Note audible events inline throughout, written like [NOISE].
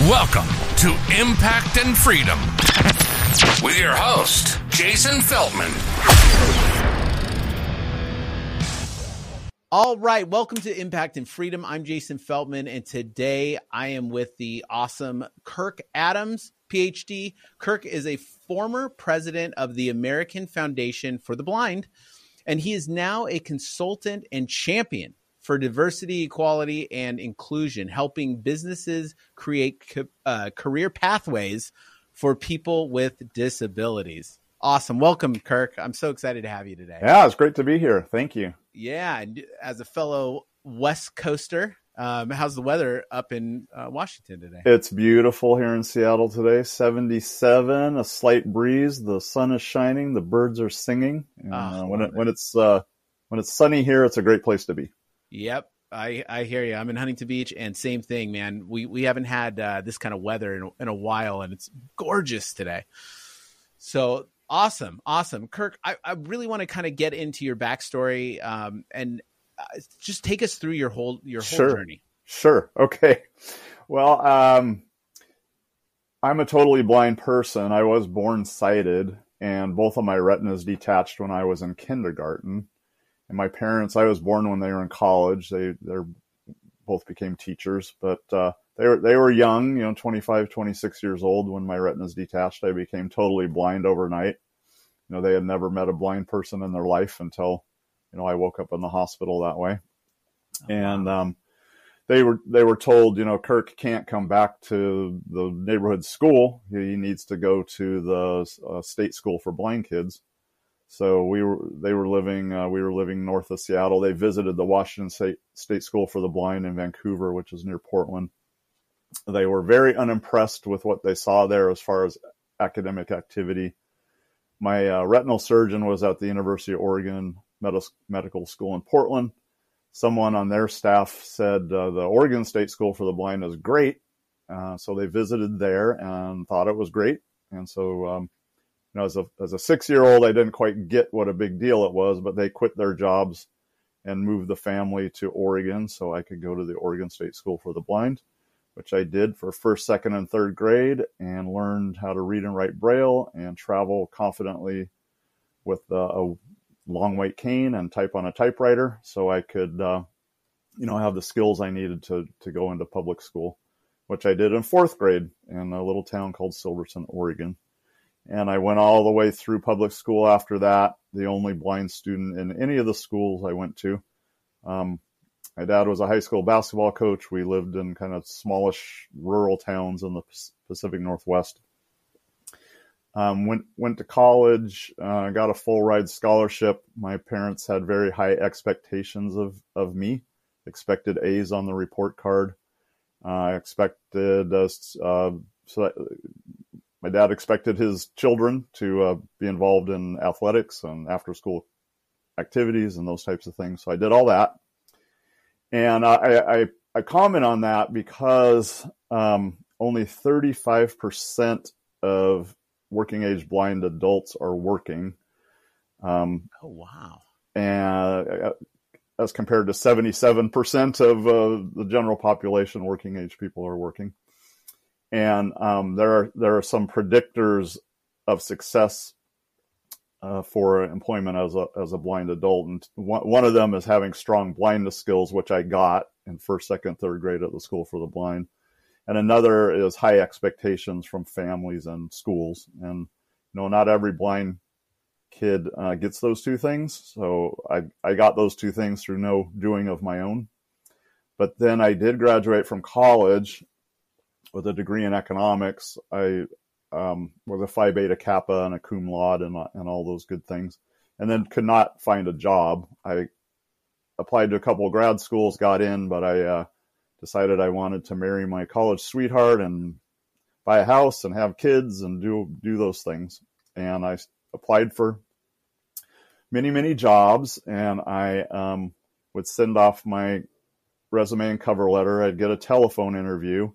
Welcome to Impact and Freedom with your host, Jason Feltman. All right, welcome to Impact and Freedom. I'm Jason Feltman, and today I am with the awesome Kirk Adams, PhD. Kirk is a former president of the American Foundation for the Blind, and he is now a consultant and champion for diversity, equality, and inclusion, helping businesses create uh, career pathways for people with disabilities. Awesome. Welcome, Kirk. I'm so excited to have you today. Yeah, it's great to be here. Thank you. Yeah. And as a fellow West Coaster, um, how's the weather up in uh, Washington today? It's beautiful here in Seattle today. 77, a slight breeze. The sun is shining. The birds are singing. And, oh, uh, when, it, when it's uh, when it's sunny here, it's a great place to be. Yep. I, I hear you. I'm in Huntington Beach, and same thing, man. We we haven't had uh, this kind of weather in, in a while, and it's gorgeous today. So awesome, awesome, Kirk. I, I really want to kind of get into your backstory um, and uh, just take us through your whole your whole sure. journey. Sure. Okay. Well, um, I'm a totally blind person. I was born sighted, and both of my retinas detached when I was in kindergarten and my parents, I was born when they were in college. They they're both became teachers, but uh, they were they were young, you know, 25, 26 years old when my retinas detached. I became totally blind overnight. You know, they had never met a blind person in their life until, you know, I woke up in the hospital that way. Oh, and um, they were they were told, you know, Kirk can't come back to the neighborhood school. He needs to go to the uh, state school for blind kids. So we were, they were living, uh, we were living north of Seattle. They visited the Washington State, State School for the Blind in Vancouver, which is near Portland. They were very unimpressed with what they saw there as far as academic activity. My uh, retinal surgeon was at the University of Oregon Med- Medical School in Portland. Someone on their staff said uh, the Oregon State School for the Blind is great. Uh, so they visited there and thought it was great. And so um, know, as a as a six year old, I didn't quite get what a big deal it was, but they quit their jobs and moved the family to Oregon so I could go to the Oregon State School for the Blind, which I did for first, second, and third grade, and learned how to read and write Braille and travel confidently with uh, a long white cane and type on a typewriter, so I could, uh, you know, have the skills I needed to to go into public school, which I did in fourth grade in a little town called Silverton, Oregon and I went all the way through public school after that, the only blind student in any of the schools I went to. Um, my dad was a high school basketball coach. We lived in kind of smallish rural towns in the Pacific Northwest. Um, went went to college, uh, got a full ride scholarship. My parents had very high expectations of of me, expected A's on the report card. I uh, expected us uh, so my dad expected his children to uh, be involved in athletics and after school activities and those types of things. So I did all that. And I, I, I comment on that because um, only 35% of working age blind adults are working. Um, oh, wow. And uh, as compared to 77% of uh, the general population, working age people are working and um, there are there are some predictors of success uh, for employment as a as a blind adult, and one, one of them is having strong blindness skills, which I got in first, second, third grade at the school for the blind, and another is high expectations from families and schools, and you know not every blind kid uh, gets those two things, so I I got those two things through no doing of my own. But then I did graduate from college with a degree in economics. I um, was a Phi Beta Kappa and a cum laude and, and all those good things, and then could not find a job. I applied to a couple of grad schools, got in, but I uh, decided I wanted to marry my college sweetheart and buy a house and have kids and do do those things. And I applied for many many jobs, and I um, would send off my resume and cover letter. I'd get a telephone interview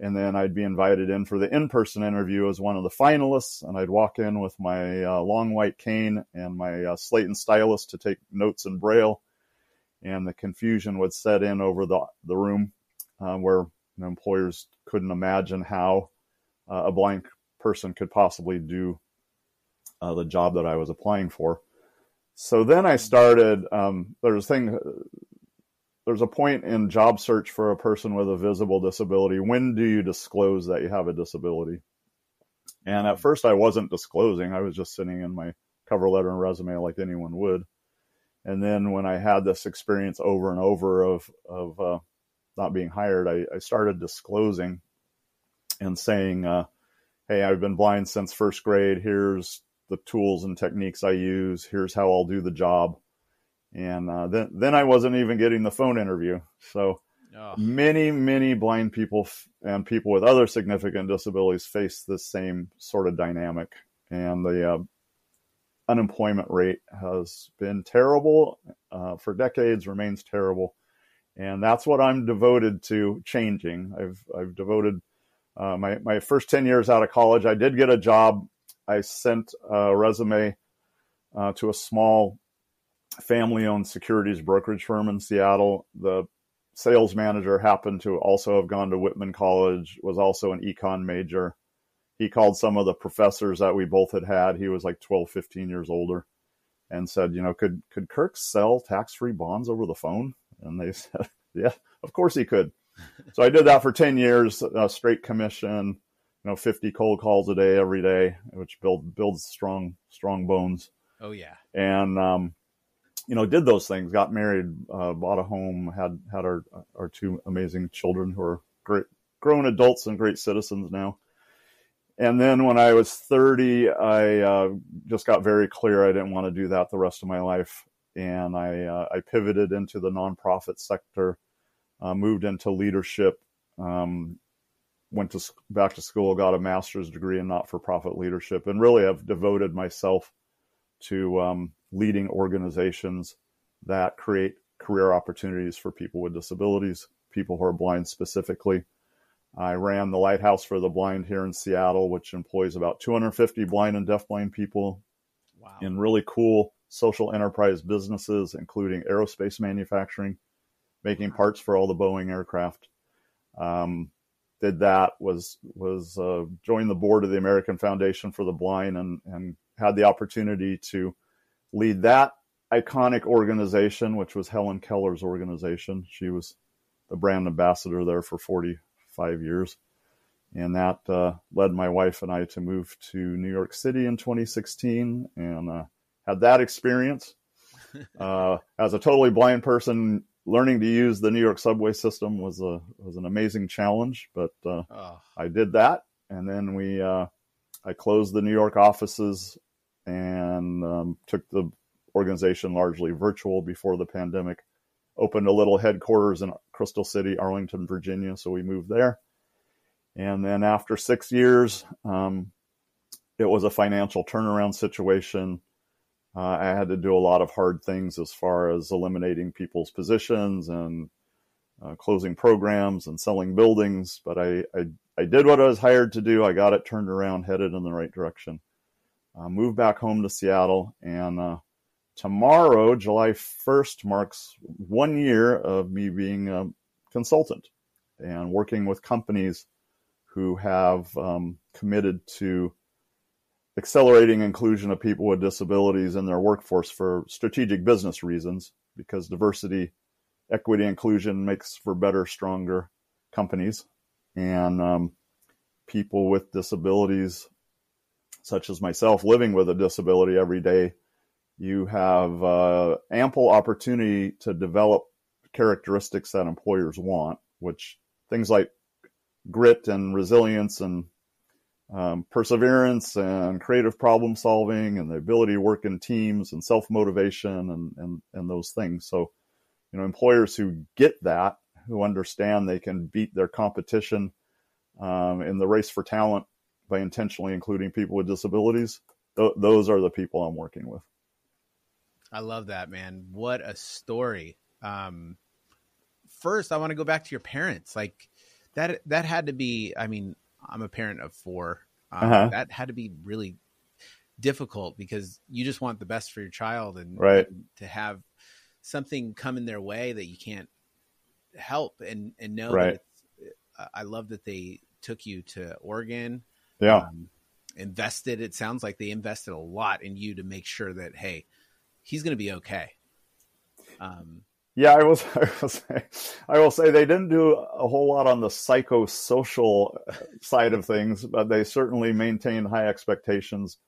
and then I'd be invited in for the in-person interview as one of the finalists, and I'd walk in with my uh, long white cane and my uh, slate and stylus to take notes in braille, and the confusion would set in over the the room uh, where You know, employers couldn't imagine how uh, a blind person could possibly do uh, the job that I was applying for. So then I started. Um, there's a thing. There's a point in job search for a person with a visible disability. When do you disclose that you have a disability? And at first, I wasn't disclosing. I was just sitting in my cover letter and resume like anyone would. And then when I had this experience over and over of of uh, not being hired, I, I, started disclosing and saying, uh, "Hey, I've been blind since first grade. Here's the tools and techniques I use. Here's how I'll do the job." And uh, then then I wasn't even getting the phone interview. So oh. many many blind people f- and people with other significant disabilities face the same sort of dynamic. And the uh, unemployment rate has been terrible uh, for decades, remains terrible, and that's what I'm devoted to changing. I've I've devoted uh, my my first ten years out of college. I did get a job. I sent a resume uh, to a small family-owned securities brokerage firm in Seattle. The sales manager happened to also have gone to Whitman College, was also an econ major he called some of the professors that we both had had. He was like 12, 15 years older and said, you know, could, could Kirk sell tax free bonds over the phone? And they [LAUGHS] said, yeah, of course he could. so I did that for 10 years, uh, straight commission, you know, 50 cold calls a day, every day, which build, builds strong, strong bones. Oh yeah. And, um, you know, did those things, got married, uh, bought a home, had, had our, our two amazing children who are great, grown adults and great citizens now and then when I was 30, I uh, just got very clear I didn't want to do that the rest of my life. And I, uh, I pivoted into the nonprofit sector, uh, moved into leadership, um, went to back to school, got a master's degree in not for profit leadership, and really have devoted myself to um, leading organizations that create career opportunities for people with disabilities, people who are blind specifically. I ran the Lighthouse for the Blind here in Seattle, which employs about 250 blind and deafblind people wow. in really cool social enterprise businesses, including aerospace manufacturing, making parts for all the Boeing aircraft. Um, did that was was uh, joined the board of the American Foundation for the Blind and and had the opportunity to lead that iconic organization, which was Helen Keller's organization. She was the brand ambassador there for 45 years. And that uh, led my wife and I to move to New York City in 2016 and uh, had that experience. [LAUGHS] Uh, as a totally blind person, learning to use the New York subway system was a was an amazing challenge, but oh. I did that. And then we uh, I closed the New York offices and um, took the organization largely virtual before the pandemic opened a little headquarters in Crystal City, Arlington, Virginia. So we moved there. And then after six years, um, it was a financial turnaround situation. Uh, I had to do a lot of hard things as far as eliminating people's positions and uh, closing programs and selling buildings. But I, I, I, did what I was hired to do. I got it turned around, headed in the right direction. Uh, moved back home to Seattle and uh, tomorrow, July 1st, marks one year of me being a consultant and working with companies who have um, committed to accelerating inclusion of people with disabilities in their workforce for strategic business reasons, because diversity, equity, inclusion makes for better, stronger companies. And um, people with disabilities, such as myself, living with a disability every day, you have uh, ample opportunity to develop characteristics that employers want, which things like grit and resilience and um, perseverance and creative problem solving and the ability to work in teams and self motivation and, and, and those things. So, you know, employers who get that, who understand they can beat their competition um, in the race for talent by intentionally including people with disabilities, th- those are the people I'm working with. I love that, man. What a story. Um, first, I want to go back to your parents. Like that, that had to be, I mean, I'm a parent of four. Um, uh-huh. That had to be really difficult because you just want the best for your child and, right. and to have something come in their way that you can't help and, and know right. I love that they took you to Oregon. Yeah. Um, invested. It sounds like they invested a lot in you to make sure that hey, he's going to be okay. Um, yeah, I will. [LAUGHS] I will say, I will say they didn't do a whole lot on the psychosocial side of things, but they certainly maintained high expectations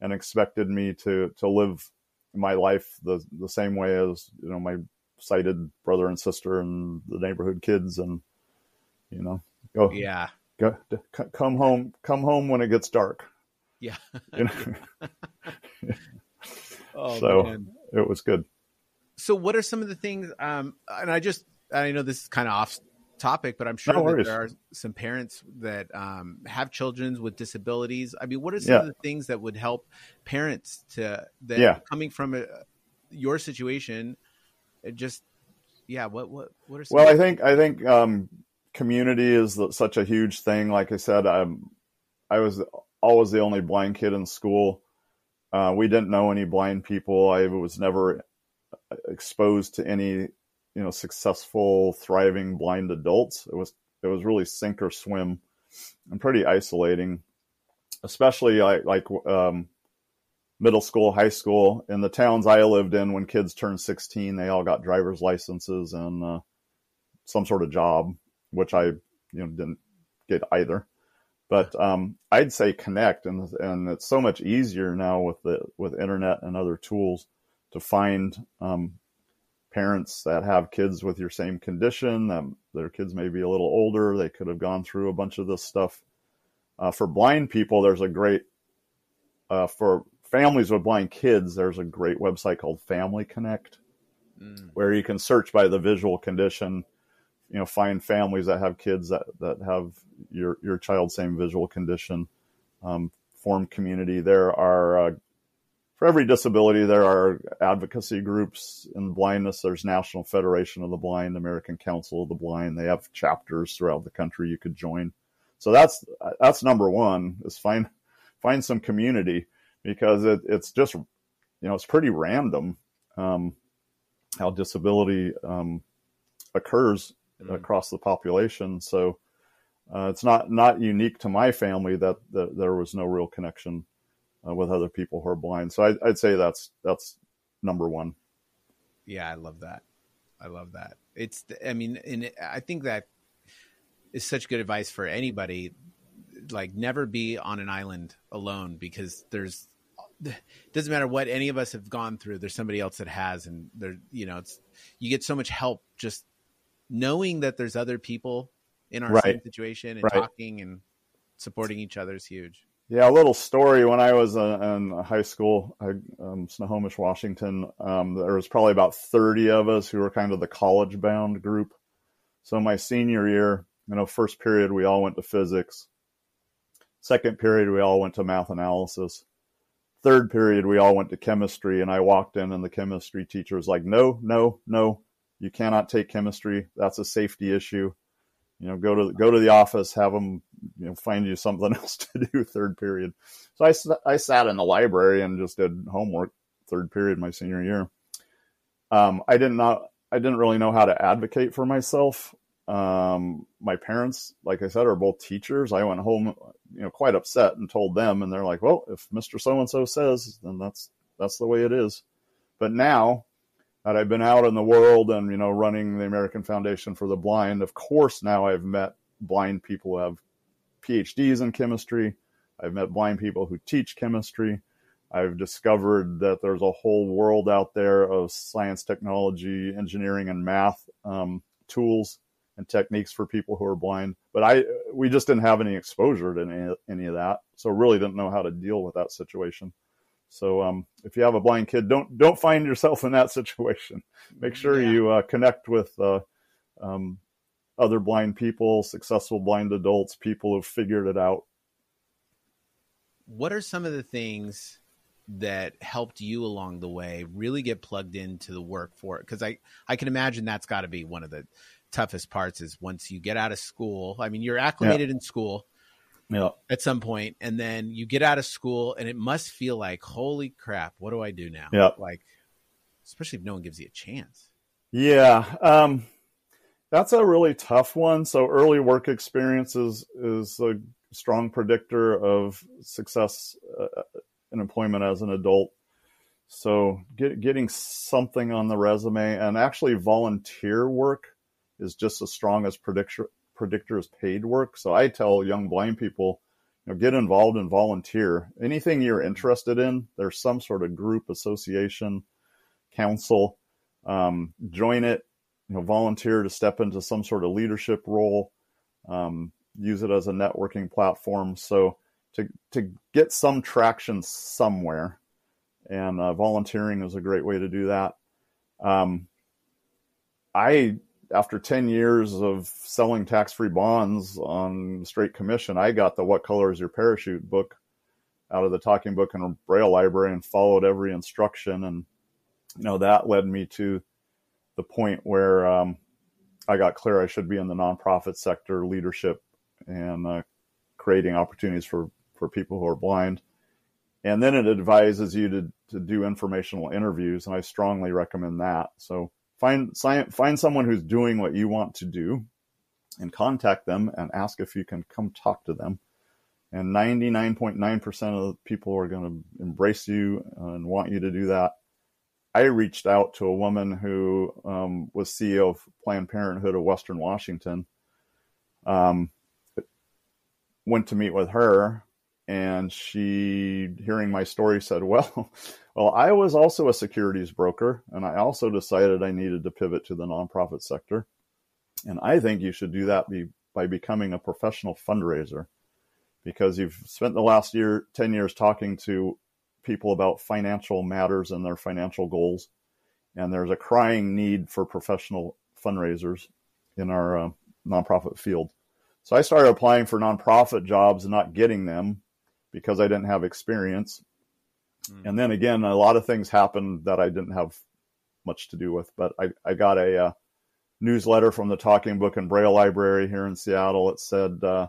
and expected me to to live my life the the same way as you know my sighted brother and sister and the neighborhood kids and you know go yeah go come home come home when it gets dark yeah you know? [LAUGHS] oh, so man. it was good so what are some of the things um and i just i know this is kind of off topic but i'm sure no that there are some parents that um, have children with disabilities i mean what are some yeah. of the things that would help parents to that yeah. coming from a, your situation it just yeah what what what are some well i think i think um community is such a huge thing. Like i said i'm i was always the only blind kid in school. Uh, we didn't know any blind people. I was never exposed to any you know successful thriving blind adults. It was it was really sink or swim and pretty isolating especially like like um, middle school, high school. In the towns I lived in, when kids turned 16, they all got driver's licenses and uh, some sort of job, which I you know didn't get either. But um, I'd say connect, and and it's so much easier now with the with internet and other tools to find um, parents that have kids with your same condition. That their kids may be a little older, they could have gone through a bunch of this stuff. Uh, for blind people, there's a great uh, for families with blind kids, there's a great website called Family Connect, mm. where you can search by the visual condition. You know, find families that have kids that, that have your your child's same visual condition. Um, form community. There are uh, for every disability, there are advocacy groups in blindness. There's National Federation of the Blind, American Council of the Blind. They have chapters throughout the country you could join. So that's that's number one is find find some community because it, it's just you know it's pretty random um, how disability um, occurs mm-hmm. across the population. So uh, it's not not unique to my family that, that there was no real connection uh, with other people who are blind. So I, would say that's that's number one. Yeah, I love that. I love that. It's I mean, and I think that is such good advice for anybody. Like, never be on an island alone because there's doesn't matter what any of us have gone through there's somebody else that has and there you know it's you get so much help just knowing that there's other people in our right. same situation and right. talking and supporting each other is huge. Yeah a little story. When i was uh, in high school I, um, snohomish washington um, there was probably about 30 of us who were kind of the college bound group. So my senior year you know first period we all went to physics. Second period we all went to math analysis. Third period we all went to chemistry and i walked in and the chemistry teacher was like no no no you cannot take chemistry. That's a safety issue. You know go to go to the office have them you know find you something [LAUGHS] else to do third period. So i, I sat in the library and just did homework third period my senior year. Um, i did not know i didn't really know how to advocate for myself. Um, my parents, like I said, are both teachers. I went home, you know, quite upset and told them, and they're like, "Well, if Mister So and So says, then that's that's the way it is." But now that I've been out in the world and you know running the American Foundation for the Blind, of course, now I've met blind people who have PhDs in chemistry. I've met blind people who teach chemistry. I've discovered that there's a whole world out there of science, technology, engineering, and math um, tools and techniques for people who are blind. But I, we just didn't have any exposure to any, any of that, so really didn't know how to deal with that situation. So um, if you have a blind kid, don't don't find yourself in that situation. Make sure yeah. you uh, connect with uh, um, other blind people, successful blind adults, people who've figured it out. What are some of the things that helped you along the way really get plugged into the work for it? Because I I can imagine that's got to be one of the toughest parts is once you get out of school. I mean, you're acclimated yeah. in school yeah. at some point, and then you get out of school, and it must feel like, holy crap, what do I do now? Yeah. Like, especially if no one gives you a chance. Yeah. Um, That's a really tough one. So early work experience is, is a strong predictor of success uh, in employment as an adult. So get, getting something on the resume and actually volunteer work is just as strong as predictor predictor as paid work. So I tell young blind people, you know, get involved and volunteer. Anything you're interested in, there's some sort of group, association, council, um, join it. You know, volunteer to step into some sort of leadership role. Um, use it as a networking platform. So to to get some traction somewhere, and uh, volunteering is a great way to do that. Um, I after 10 years of selling tax-free bonds on straight commission, I got the What Color is Your Parachute book out of the talking book and braille library and followed every instruction. And, you know, that led me to the point where um, I got clear I should be in the nonprofit sector leadership and uh, creating opportunities for, for people who are blind. And then it advises you to, to do informational interviews. And I strongly recommend that. So, find find someone who's doing what you want to do and contact them and ask if you can come talk to them. And 99.9% of the people are going to embrace you and want you to do that. I reached out to a woman who um, was ceo of planned parenthood of western washington um, went to meet with her and she hearing my story said well well, I was also a securities broker, and I also decided I needed to pivot to the nonprofit sector. And I think you should do that be, by becoming a professional fundraiser because you've spent the last year, 10 years talking to people about financial matters and their financial goals. And there's a crying need for professional fundraisers in our uh, nonprofit field. So I started applying for nonprofit jobs and not getting them because I didn't have experience. Mm. And then again, a lot of things happened that I didn't have much to do with. But I, I got a uh, newsletter from the Talking Book and Braille Library here in Seattle. It said uh,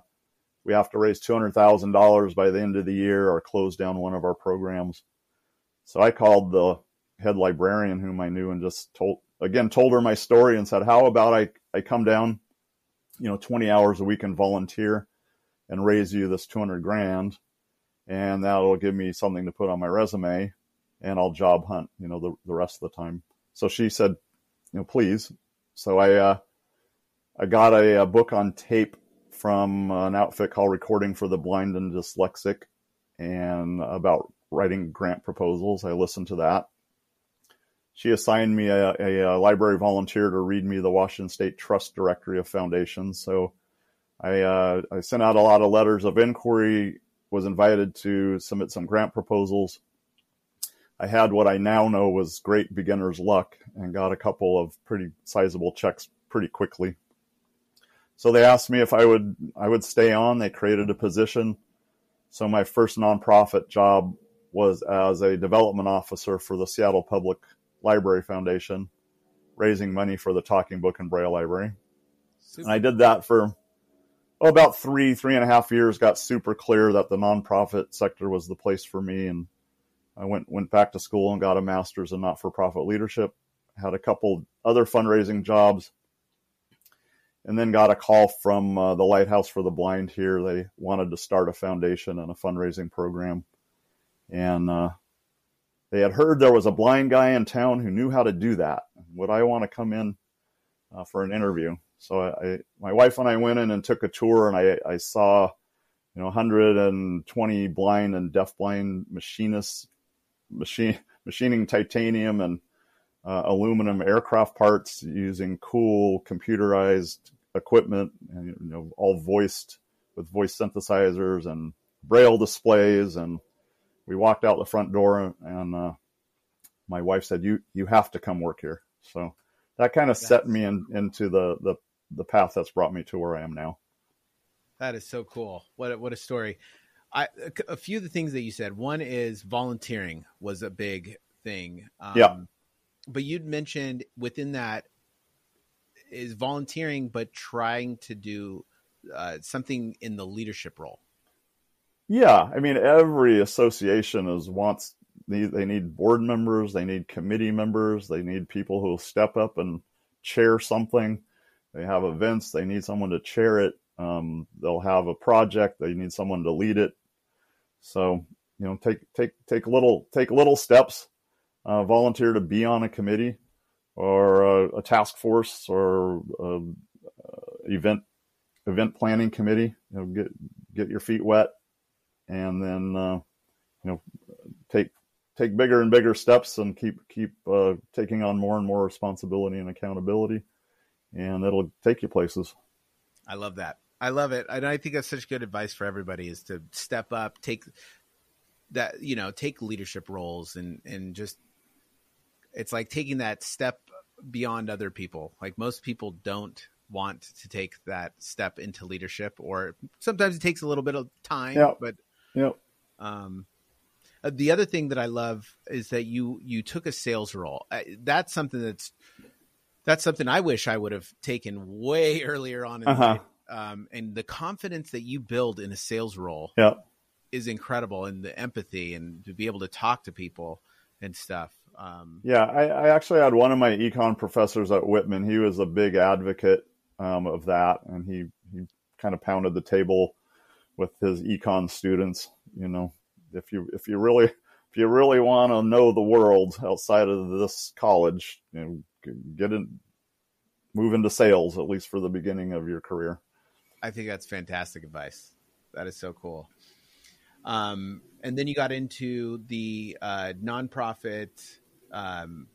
we have to raise two hundred thousand dollars by the end of the year or close down one of our programs. So I called the head librarian, whom I knew, and just told again told her my story and said, "How about I I come down, you know, twenty hours a week and volunteer, and raise you this two hundred grand." And that'll give me something to put on my resume and I'll job hunt, you know, the, the rest of the time. So she said, you know, please. So I, uh, I got a, a book on tape from an outfit called Recording for the Blind and Dyslexic and about writing grant proposals. I listened to that. She assigned me a, a, library volunteer to read me the Washington State Trust Directory of Foundations. So I, uh, I sent out a lot of letters of inquiry was invited to submit some grant proposals. I had what I now know was great beginner's luck and got a couple of pretty sizable checks pretty quickly. So they asked me if I would I would stay on. They created a position. So my first nonprofit job was as a development officer for the Seattle Public Library Foundation, raising money for the Talking Book and Braille Library. Super. And I did that for oh, about three, three and a half years, got super clear that the nonprofit sector was the place for me. And I went, went back to school and got a master's in not for profit leadership, had a couple other fundraising jobs, and then got a call from uh, the Lighthouse for the Blind here. They wanted to start a foundation and a fundraising program. And uh, they had heard there was a blind guy in town who knew how to do that. Would I want to come in uh, for an interview? So I, my wife and I went in and took a tour, and I, I saw, you know, 120 blind and deafblind machinists machine [LAUGHS] machining titanium and uh, aluminum aircraft parts using cool computerized equipment, and you know, all voiced with voice synthesizers and braille displays. And we walked out the front door, and uh, my wife said, "You you have to come work here." So that kind of set me in, into the the the path that's brought me to where I am now. That is so cool. What a, what a story. I, a few of the things that you said. One is volunteering was a big thing. Um, yeah. But you'd mentioned within that is volunteering, but trying to do uh, something in the leadership role. Yeah, I mean, every association is wants they need board members, they need committee members, they need people who will step up and chair something they have events, they need someone to chair it. Um, they'll have a project, they need someone to lead it. So, you know, take take take little take little steps. Uh, volunteer to be on a committee or a, a task force or a, a event event planning committee. You know, get get your feet wet, and then uh, you know take take bigger and bigger steps and keep keep uh, taking on more and more responsibility and accountability, and it'll take you places. I love that. I love it, and I think that's such good advice for everybody: is to step up, take that you know, take leadership roles, and and just it's like taking that step beyond other people. Like most people don't want to take that step into leadership, or sometimes it takes a little bit of time. Yeah. But Yep. um, uh, the other thing that I love is that you you took a sales role. That's something that's that's something I wish I would have taken way [LAUGHS] earlier on in Uh-huh. life. Um, and the confidence that you build in a sales role Yeah. is incredible, and the empathy and to be able to talk to people and stuff. Um, Yeah, I, I actually had one of my econ professors at Whitman. He was a big advocate um, of that, and he he kind of pounded the table with his econ students. You know, if you if you really if you really want to know the world outside of this college, you know, get in, move into sales at least for the beginning of your career. I think that's fantastic advice. That is so cool. Um, and then you got into the uh, nonprofit um,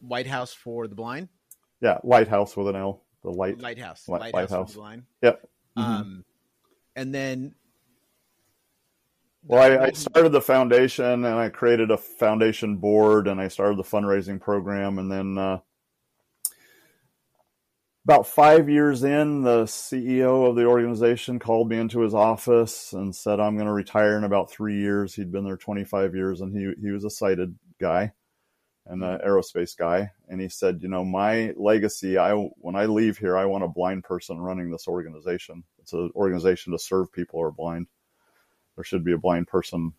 White House for the Blind, Yeah, lighthouse with an L, the light. Lighthouse, Li- Lighthouse, for the Blind. Yep. Mhm. Um, and then Well, I, I started the foundation and I created a foundation board and I started the fundraising program. And then uh, about five years in, the CEO of the organization called me into his office and said, I'm going to retire in about three years. He'd been there 25 years and he, he was a sighted guy and an aerospace guy. And he said, You know, my legacy, I when I leave here, I want a blind person running this organization. It's an organization to serve people who are blind there should be a blind person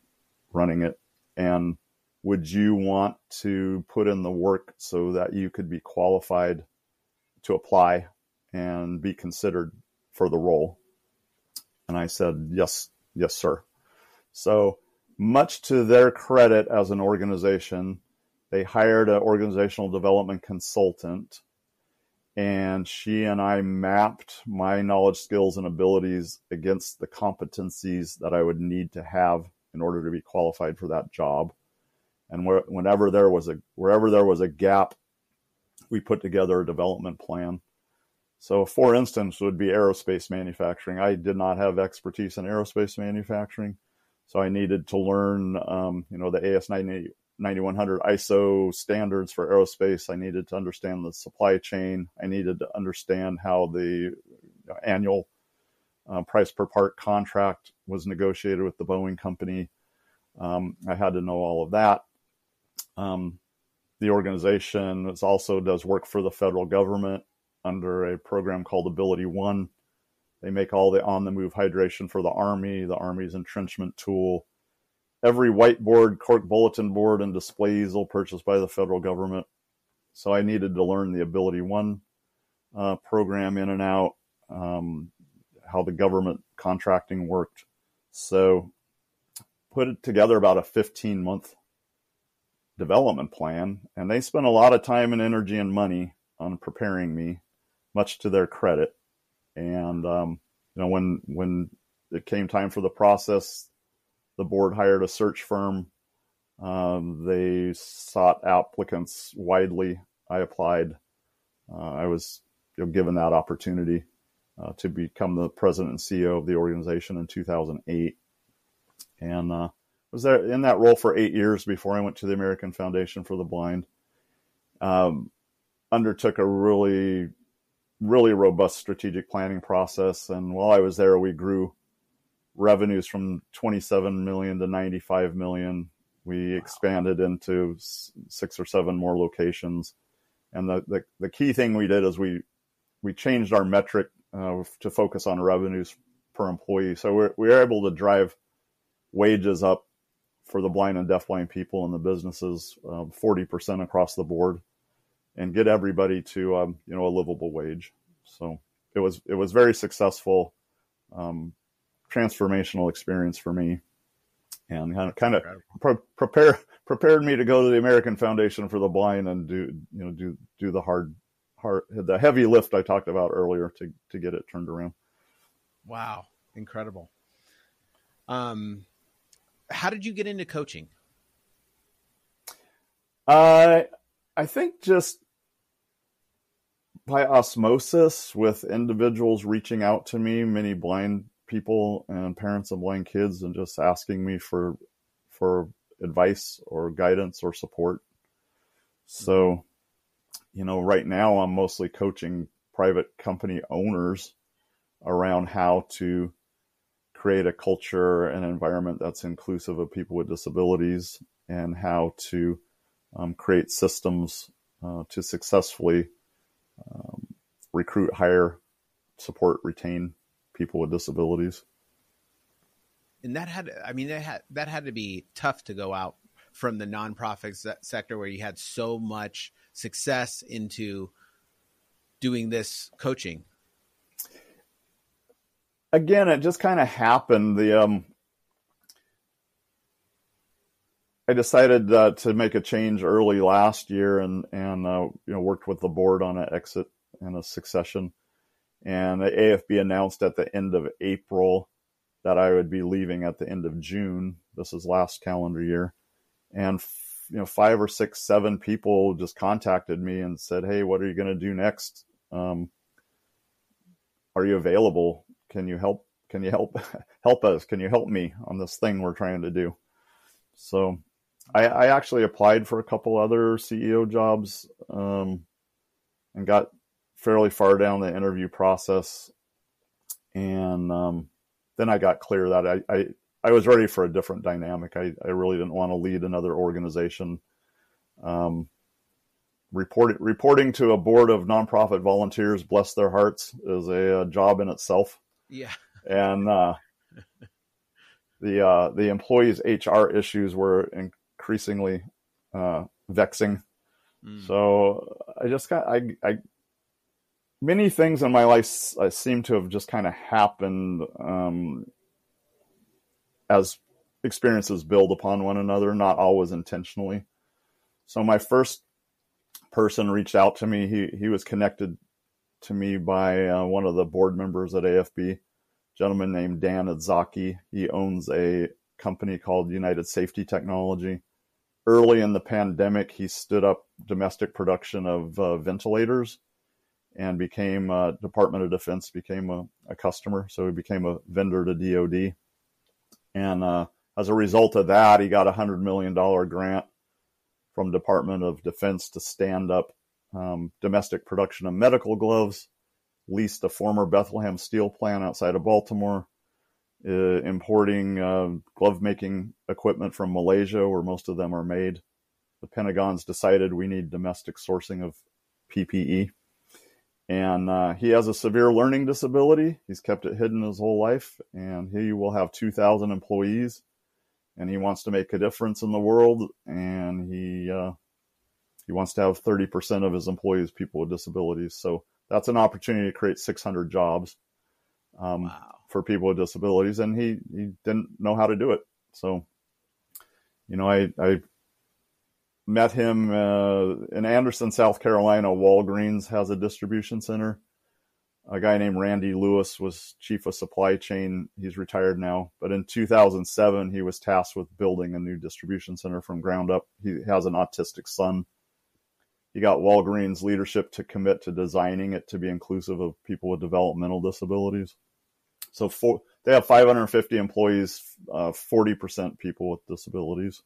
running it. And would you want to put in the work so that you could be qualified to apply and be considered for the role? And I said, yes, yes, sir. So, much to their credit as an organization, they hired an organizational development consultant and she and I mapped my knowledge, skills, and abilities against the competencies that I would need to have in order to be qualified for that job. And where, whenever there was a wherever there was a gap, we put together a development plan. So, for instance, would be aerospace manufacturing. I did not have expertise in aerospace manufacturing, so I needed to learn, um, you know, the AS 90, 9100 ISO standards for aerospace. I needed to understand the supply chain. I needed to understand how the annual uh, price per part contract was negotiated with the Boeing company. Um, I had to know all of that. Um, the organization is also does work for the federal government under a program called AbilityOne. They make all the on the move hydration for the Army, the Army's entrenchment tool, every whiteboard, cork bulletin board, and display easel purchased by the federal government. So I needed to learn the AbilityOne uh, program in and out, um, how the government contracting worked. So put it together about a 15 month development plan, and they spent a lot of time and energy and money on preparing me, much to their credit. And um, you know, when when it came time for the process, the board hired a search firm. Um, they sought applicants widely. I applied. Uh, I was you know, given that opportunity uh, to become the president and CEO of the organization in 2008, and uh, was there in that role for eight years before I went to the American Foundation for the Blind. Um, undertook a really, really robust strategic planning process, and while I was there, we grew revenues from 27 million to 95 million. We expanded into six or seven more locations, and the, the the key thing we did is we we changed our metric uh, to focus on revenues per employee. So we're, we were able to drive wages up for the blind and deafblind people in the businesses, uh, forty percent across the board. and get everybody to um, you know a livable wage. So it was it was very successful, um, transformational experience for me, and kind of kind of pre- prepare prepared me to go to the American Foundation for the Blind and do you know do do the hard hard the heavy lift I talked about earlier to to get it turned around. Wow, incredible. Um, how did you get into coaching? Uh, I think just by osmosis with individuals reaching out to me, many blind people and parents of blind kids, and just asking me for for advice or guidance or support. So, you know, right now I'm mostly coaching private company owners around how to create a culture and environment that's inclusive of people with disabilities and how to um, create systems uh, to successfully um, recruit, hire, support, retain people with disabilities. And that had, I mean, that had that had to be tough to go out from the nonprofit se- sector where you had so much success into doing this coaching. Again, it just kind of happened. The um, I decided uh, to make a change early last year, and and uh, you know worked with the board on an exit and a succession. And the AFB announced at the end of April that I would be leaving at the end of June. This is last calendar year, and you know five or six, seven people just contacted me and said, "Hey, what are you going to do next? Um, are you available? Can you help? Can you help [LAUGHS] help us? Can you help me on this thing we're trying to do?" So I, I actually applied for a couple other CEO jobs um, and got fairly far down the interview process. And um, then I got clear that I, I, I, was ready for a different dynamic. I, I really didn't want to lead another organization. Um, reporting reporting to a board of nonprofit volunteers, bless their hearts, is a, a job in itself. Yeah. And uh, the uh, the employees' HR issues were increasingly uh, vexing. Mm. So I just got I, I many things in my life uh, seem to have just kind of happened um, as experiences build upon one another, not always intentionally. So my first person reached out to me. He he was connected to me by uh, one of the board members at AFB, gentleman named Dan Adzaki. He owns a company called United Safety Technology early in the pandemic, he stood up domestic production of uh, ventilators and became uh, Department of Defense became a, a, customer. So he became a vendor to DoD, and uh, as a result of that, he got a hundred million dollar grant from Department of Defense to stand up um, domestic production of medical gloves. Leased a former Bethlehem steel plant outside of Baltimore uh, importing uh, glove making equipment from Malaysia, where most of them are made. The Pentagon's decided we need domestic sourcing of PPE. And uh, he has a severe learning disability. He's kept it hidden his whole life, and he will have 2,000 employees. And he wants to make a difference in the world, and he uh, he wants to have 30% of his employees people with disabilities. So that's an opportunity to create 600 jobs. Um, wow for people with disabilities, and he he didn't know how to do it. So, you know, I I met him uh, in Anderson, South Carolina. Walgreens has a distribution center. A guy named Randy Lewis was chief of supply chain. He's retired now, but in 2007 he was tasked with building a new distribution center from ground up. He has an autistic son. He got Walgreens leadership to commit to designing it to be inclusive of people with developmental disabilities. So for, they have 550 employees, uh, 40% people with disabilities.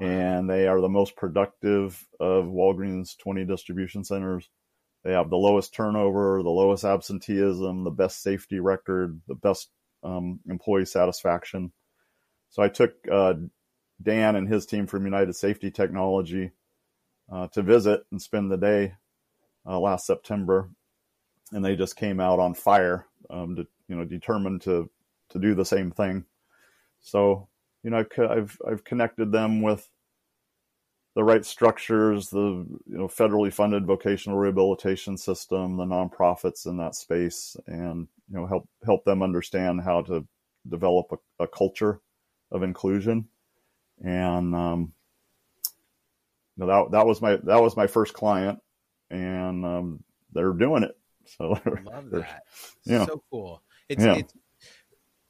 Wow. And they are the most productive of Walgreens 20 distribution centers. They have the lowest turnover, the lowest absenteeism, the best safety record, the best um, employee satisfaction. So I took uh, Dan and his team from United Safety Technology uh, to visit and spend the day uh, last September, and they just came out on fire um, to you know determined to to do the same thing. So you know I've I've, connected them with the right structures, the you know federally funded vocational rehabilitation system, the nonprofits in that space, and you know help help them understand how to develop a, a culture of inclusion. And um, you know, that that was my that was my first client, and um, they're doing it. So love [LAUGHS] that. Yeah. So cool. It's, yeah. it's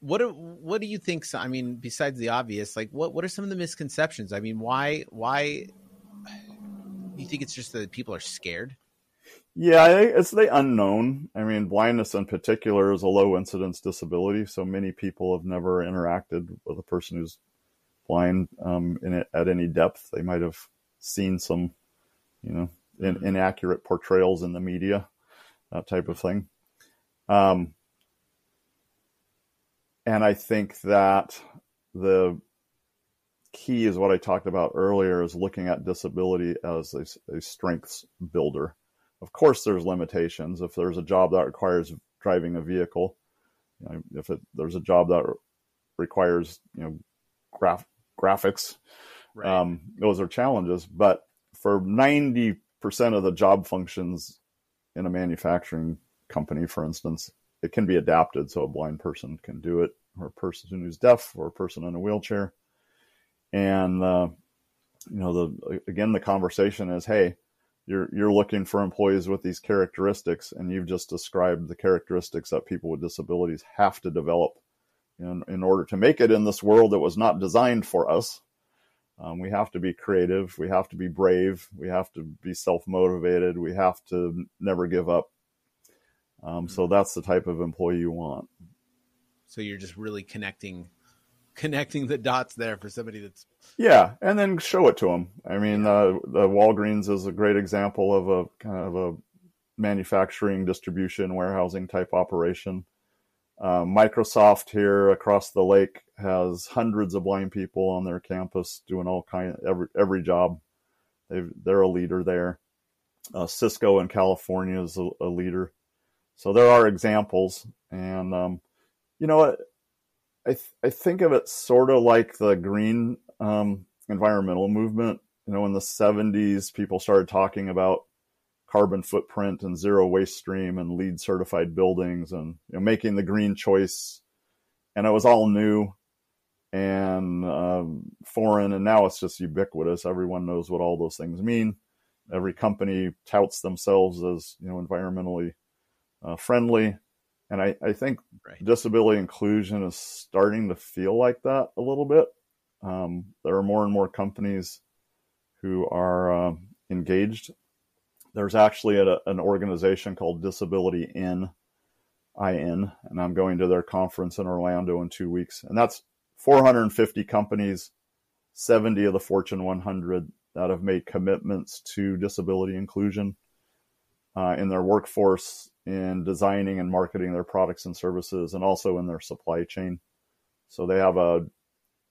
what do, what do you think? I mean, besides the obvious, like what what are some of the misconceptions? I mean, why why do you think it's just that people are scared? Yeah, it's the unknown. I mean, blindness in particular is a low incidence disability, so many people have never interacted with a person who's blind um, in it at any depth. They might have seen some, you know, in, mm-hmm. inaccurate portrayals in the media, that type of thing. Um, and I think that the key is what I talked about earlier is looking at disability as a, a, strengths builder. Of course, there's limitations. If there's a job that requires driving a vehicle, you know, if it, there's a job that requires you know graph, graphics, right. um, those are challenges. But for 90% of the job functions in a manufacturing company, for instance, it can be adapted so a blind person can do it, or a person who's deaf, or a person in a wheelchair. And uh, you know, the again, the conversation is, hey, you're you're looking for employees with these characteristics, and you've just described the characteristics that people with disabilities have to develop in in order to make it in this world that was not designed for us. Um, we have to be creative. We have to be brave. We have to be self motivated. We have to never give up. Um, so that's the type of employee you want. So you're just really connecting, [LAUGHS] connecting the dots there for somebody that's yeah, and then show it to them. I mean, uh, the Walgreens is a great example of a kind of a manufacturing, distribution, warehousing type operation. Uh, Microsoft here across the lake has hundreds of blind people on their campus doing all kind every every job. They they're a leader there. Uh, Cisco in California is a, a, leader. So there are examples, and um, you know, I th- I think of it sort of like the green um, environmental movement. You know, in the '70s, people started talking about carbon footprint and zero waste stream and LEED certified buildings and you know, making the green choice. And it was all new and um, foreign, and now it's just ubiquitous. Everyone knows what all those things mean. Every company touts themselves as you know environmentally uh, friendly, and I, I think right. disability inclusion is starting to feel like that a little bit. Um, there are more and more companies who are uh, engaged there's actually a, an organization called Disability In, IN, and I'm going to their conference in Orlando in two weeks. And that's 450 companies, 70 of the Fortune 100 that have made commitments to disability inclusion uh, in their workforce, in designing and marketing their products and services, and also in their supply chain. So they have a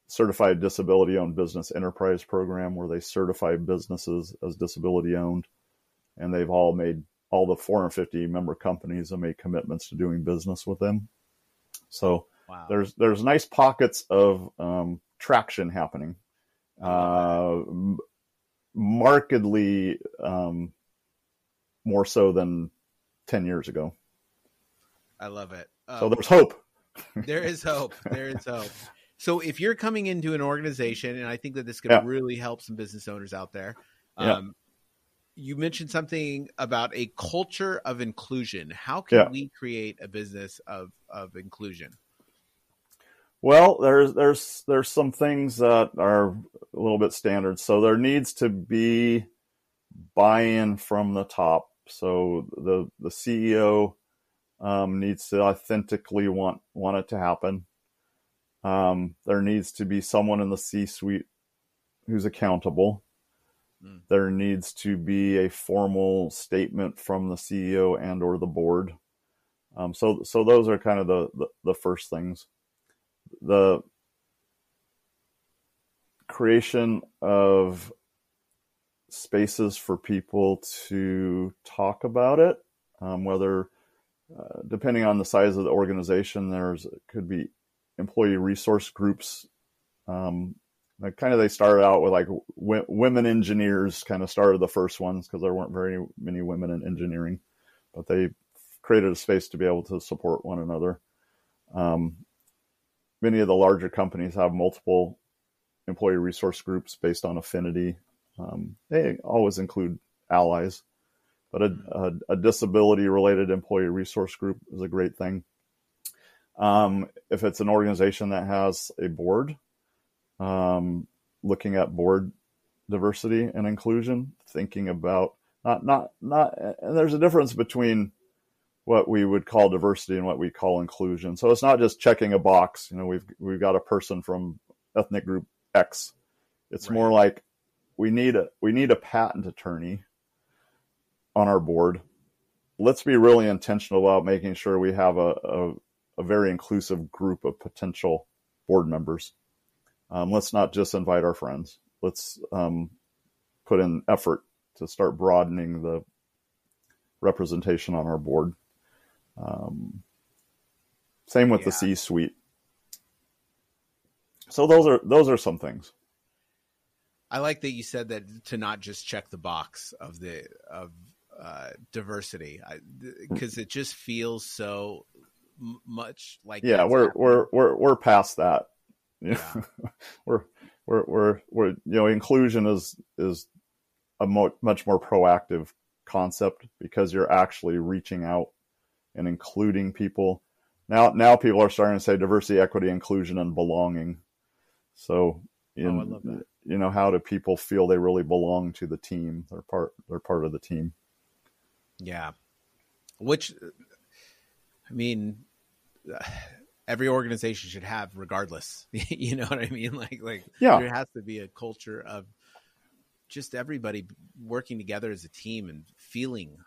certified disability owned business enterprise program where they certify businesses as disability owned and they've all made all the 450 member companies have made commitments to doing business with them. So wow. there's there's nice pockets of um, traction happening, uh, markedly um, more so than 10 years ago. I love it. Um, so there's hope. [LAUGHS] there is hope. There is hope. So if you're coming into an organization, and I think that this could yeah. really help some business owners out there, um, you mentioned something about a culture of inclusion. How can yeah. we create a business of of inclusion? Well, there's there's there's some things that are a little bit standard. So there needs to be buy-in from the top. So the the CEO um, needs to authentically want want it to happen. Um, there needs to be someone in the C-suite who's accountable. Mm. There needs to be a formal statement from the CEO and or the board. Um, so, so those are kind of the, the, the first things. The creation of spaces for people to talk about it, um, whether uh, depending on the size of the organization, there's could be employee resource groups. Um, kind of they started out with like w- women engineers kind of started the first ones because there weren't very many women in engineering but they created a space to be able to support one another. Um, many of the larger companies have multiple employee resource groups based on affinity um, they always include allies but a, a, a disability related employee resource group is a great thing um, if it's an organization that has a board um, looking at board diversity and inclusion, thinking about not not not. And there's a difference between what we would call diversity and what we call inclusion. So it's not just checking a box. You know, we've we've got a person from ethnic group X. It's right. more like we need a we need a patent attorney on our board. Let's be really intentional about making sure we have a, a, a very inclusive group of potential board members. Um, let's not just invite our friends. Let's um, put in effort to start broadening the representation on our board. Um, same with yeah. the C-suite. So those are those are some things. I like that you said that to not just check the box of the of uh, diversity because it just feels so much like yeah we're, we're we're we're past that yeah. [LAUGHS] we're, we're, we're, we're, you know, inclusion is, is a mo- much more proactive concept because you're actually reaching out and including people. Now, now people are starting to say diversity, equity, inclusion, and belonging. So, in, oh, you know, how do people feel they really belong to the team? They're part, they're part of the team. Yeah. Which, I mean, [SIGHS] every organization should have regardless [LAUGHS] you know what i mean [LAUGHS] like like yeah. there has to be a culture of just everybody working together as a team and feeling,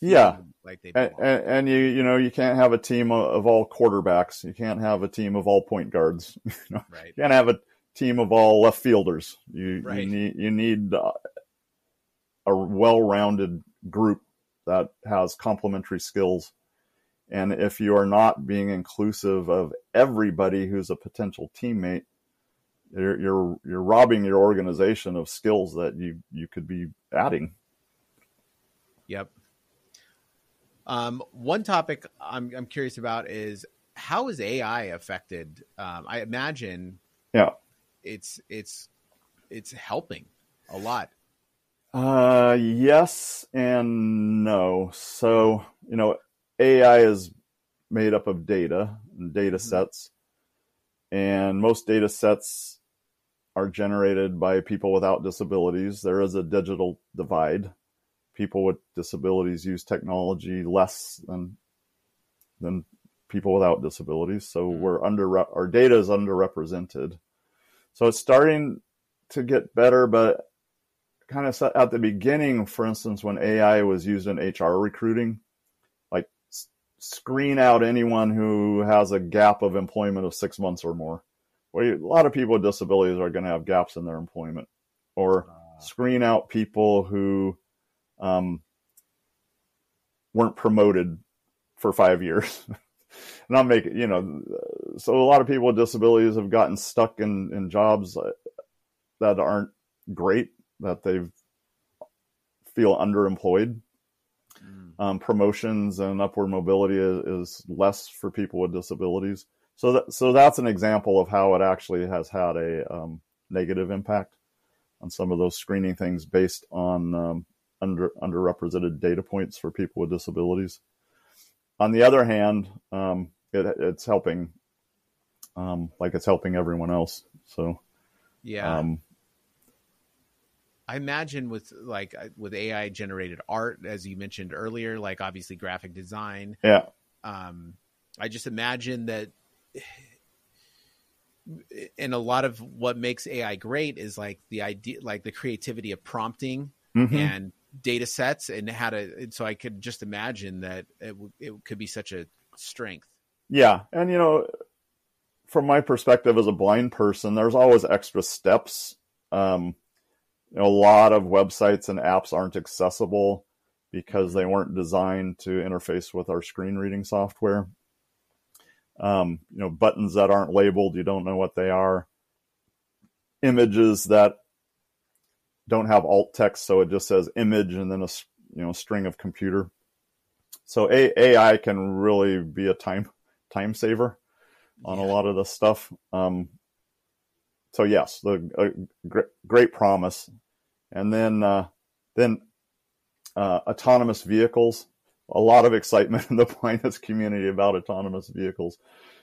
feeling yeah like they and, and, and, you you know you can't have a team of all quarterbacks you can't have a team of all point guards [LAUGHS] you know? right you can't have a team of all left fielders you, right. you need you need uh, a well-rounded group that has complementary skills and if you are not being inclusive of everybody who's a potential teammate, you're you're, you're robbing your organization of skills that you you could be adding. Yep. Um, one topic I'm I'm curious about is how is AI affected? Um, I imagine. Yeah. It's it's it's helping a lot. Uh, yes and no. So you know, AI is made up of data and data mm-hmm. sets, and most data sets are generated by people without disabilities. There is a digital divide. People with disabilities use technology less than than people without disabilities. So mm-hmm. we're under our data is underrepresented. So it's starting to get better, but kind of at the beginning, for instance, when AI was used in HR recruiting, like screen out anyone who has a gap of employment of six months or more. Well, a lot of people with disabilities are going to have gaps in their employment, or uh, screen out people who um, weren't promoted for five years. [LAUGHS] Not make it, you know. So a lot of people with disabilities have gotten stuck in in jobs that aren't great, that they feel underemployed um, promotions and upward mobility is, is, less for people with disabilities. So that, so that's an example of how it actually has had a um, negative impact on some of those screening things based on um, under underrepresented data points for people with disabilities. On the other hand, um, it, it's helping, um, like it's helping everyone else. So, yeah um, I imagine with like uh, with AI generated art, as you mentioned earlier, like obviously graphic design. Yeah. Um, I just imagine that, [SIGHS] and a lot of what makes AI great is like the idea, like the creativity of prompting mm-hmm. and data sets, and how to. And so I could just imagine that it it could be such a strength. Yeah, and you know, from my perspective as a blind person, there's always extra steps. Um, you know, a lot of websites and apps aren't accessible because they weren't designed to interface with our screen reading software. Um, you know, buttons that aren't labeled, you don't know what they are. images that don't have alt text, so it just says image and then a you know string of computer. So AI can really be a time time saver on yeah. a lot of the stuff. Um, so yes, the great, great promise, and then uh, then uh, autonomous vehicles. A lot of excitement [LAUGHS] in the blindness community about autonomous vehicles,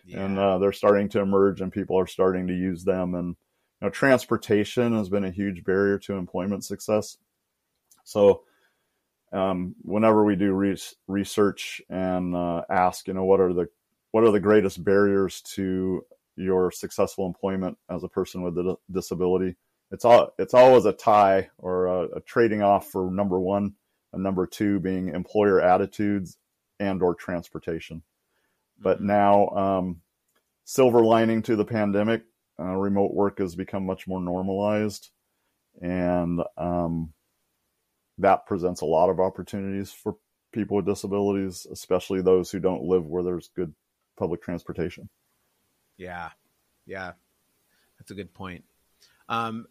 yeah. and uh, they're starting to emerge, and people are starting to use them. And you know, transportation has been a huge barrier to employment success. So, um, whenever we do re- research and uh, ask, you know, what are the what are the greatest barriers to your successful employment as a person with a disability. It's all it's always a tie or a, a trading off for number one, and number two being employer attitudes and or transportation. But mm-hmm. now, um, silver lining to the pandemic, uh, remote work has become much more normalized, and um, that presents a lot of opportunities for people with disabilities, especially those who don't live where there's good public transportation. Yeah, yeah, that's a good point. Um,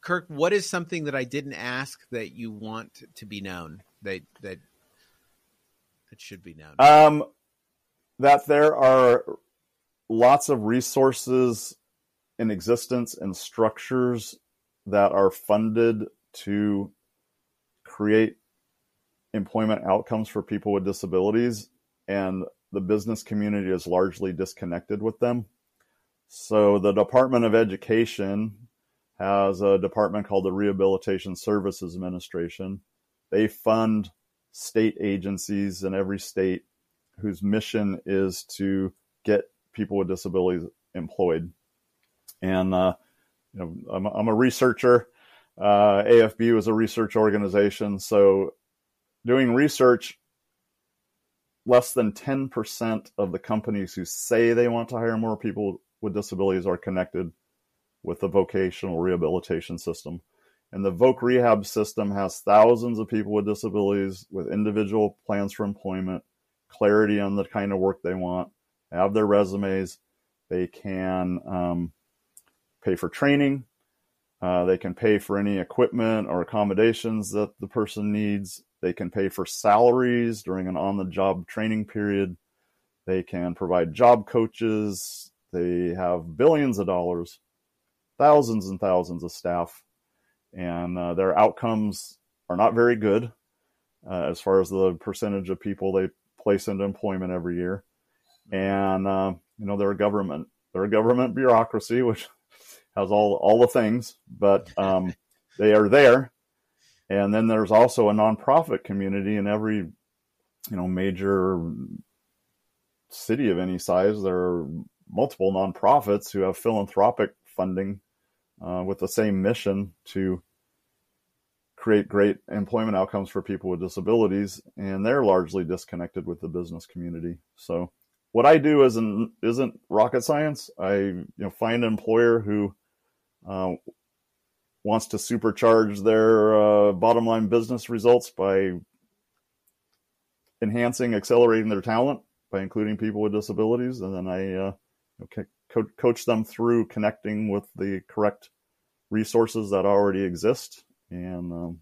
Kirk, what is something that I didn't ask that you want to be known that that that should be known? Um, that there are lots of resources in existence and structures that are funded to create employment outcomes for people with disabilities and the business community is largely disconnected with them so the Department of Education has a department called the Rehabilitation Services Administration. They fund state agencies in every state whose mission is to get people with disabilities employed. And uh, you know, I'm, I'm, a researcher. Uh, AFB was a research organization, so doing research. Less than 10% of the companies who say they want to hire more people with disabilities are connected with the vocational rehabilitation system. And the VOC rehab system has thousands of people with disabilities with individual plans for employment, clarity on the kind of work they want, have their resumes. They can um, pay for training. Uh, they can pay for any equipment or accommodations that the person needs. They can pay for salaries during an on the job training period. They can provide job coaches, they have billions of dollars, thousands and thousands of staff, and uh, their outcomes are not very good uh, as far as the percentage of people they place into employment every year. And uh, you know they're a government, they're a government bureaucracy which [LAUGHS] has all all the things, but um, they are there. And then there's also a nonprofit community in every you know major city of any size. There are multiple nonprofits who have philanthropic funding uh, with the same mission to create great employment outcomes for people with disabilities, and they're largely disconnected with the business community. So, what I do isn't isn't rocket science. I you know find an employer who uh, wants to supercharge their uh, bottom line business results by enhancing, accelerating their talent by including people with disabilities, and then I uh, okay, co- coach them through connecting with the correct resources that already exist and um,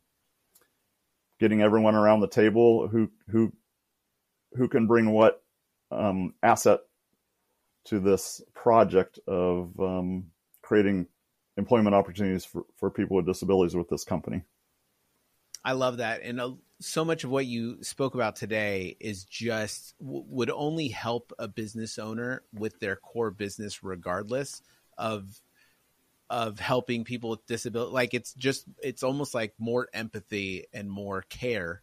getting everyone around the table who who who can bring what um, asset to this project of um, creating employment opportunities for, for people with disabilities with this company. I love that. And uh, so much of what you spoke about today is just w- would only help a business owner with their core business, regardless of of helping people with disability. Like it's just it's almost like more empathy and more care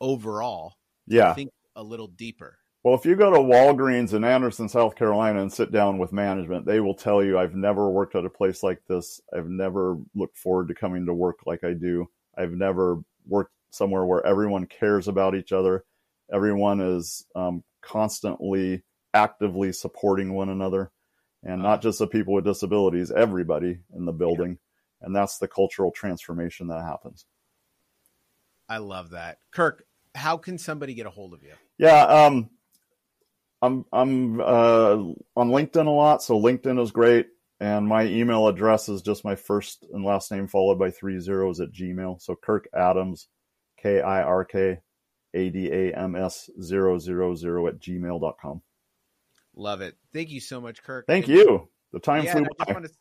overall. Yeah, think a little deeper. Well, if you go to Walgreens in Anderson, South Carolina, and sit down with management, they will tell you, "I've never worked at a place like this. I've never looked forward to coming to work like I do. I've never worked somewhere where everyone cares about each other, everyone is um, constantly actively supporting one another, and not just the people with disabilities, everybody in the building. And that's the cultural transformation that happens. I love that. Kirk, how can somebody get a hold of you? Yeah, um, I'm I'm uh, on LinkedIn a lot, so LinkedIn is great. And my email address is just my first and last name followed by three zeros at Gmail. So Kirk Adams, K I R K A D A M S 000 at gmail.com. Love it. Thank you so much, Kirk. Thank you. The time Yeah, flew and I by. just want to,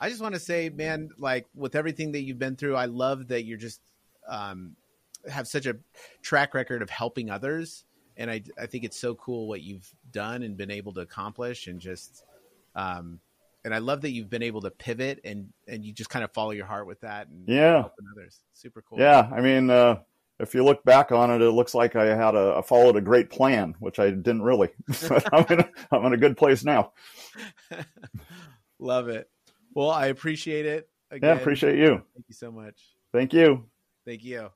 I just want to say, man, like with everything that you've been through, I love that you're just um, have such a track record of helping others, and I I think it's so cool what you've done and been able to accomplish, and just um, and I love that you've been able to pivot and and you just kind of follow your heart with that and Yeah. others. Super cool. Yeah, I mean, uh, if you look back on it, it looks like I had a I followed a great plan, which I didn't really. [LAUGHS] but I'm in a, I'm in a good place now. [LAUGHS] love it. Well, I appreciate it. Yeah, appreciate you. Thank you so much. Thank you. Thank you.